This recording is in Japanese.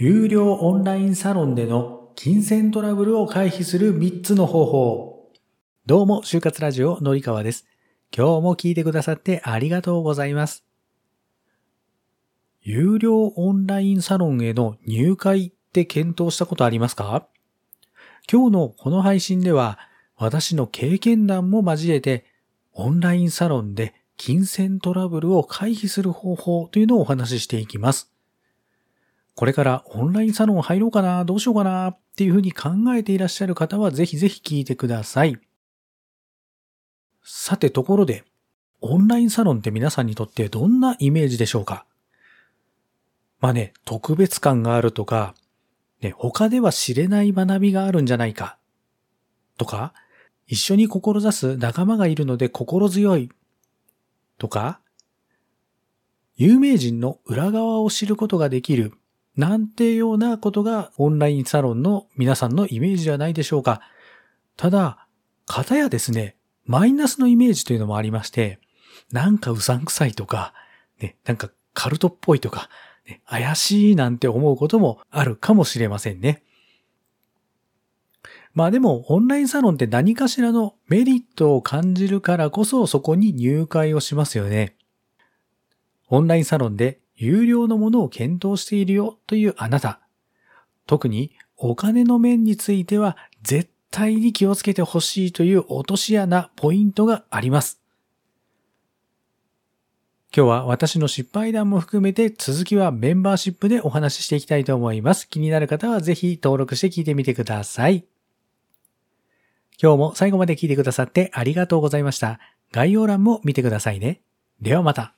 有料オンラインサロンでの金銭トラブルを回避する3つの方法。どうも、就活ラジオのりかわです。今日も聞いてくださってありがとうございます。有料オンラインサロンへの入会って検討したことありますか？今日のこの配信では私の経験談も交えてオンラインサロンで金銭トラブルを回避する方法というのをお話ししていきます。これからオンラインサロン入ろうかな、どうしようかなっていうふうに考えていらっしゃる方はぜひぜひ聞いてください。さてところで、オンラインサロンって皆さんにとってどんなイメージでしょうか？まあね、特別感があるとか、ね、他では知れない学びがあるんじゃないか。とか、一緒に志す仲間がいるので心強い。とか、有名人の裏側を知ることができる。なんてようなことがオンラインサロンの皆さんのイメージではないでしょうか。ただ、方やですね、マイナスのイメージというのもありまして、なんかうさんくさいとか、ね、なんかカルトっぽいとか、ね、怪しいなんて思うこともあるかもしれませんね。まあでも、オンラインサロンって何かしらのメリットを感じるからこそそこに入会をしますよね。オンラインサロンで有料のものを検討しているよというあなた。特にお金の面については絶対に気をつけてほしいという落とし穴ポイントがあります。今日は私の失敗談も含めて続きはメンバーシップでお話ししていきたいと思います。気になる方はぜひ登録して聞いてみてください。今日も最後まで聞いてくださってありがとうございました。概要欄も見てくださいね。ではまた。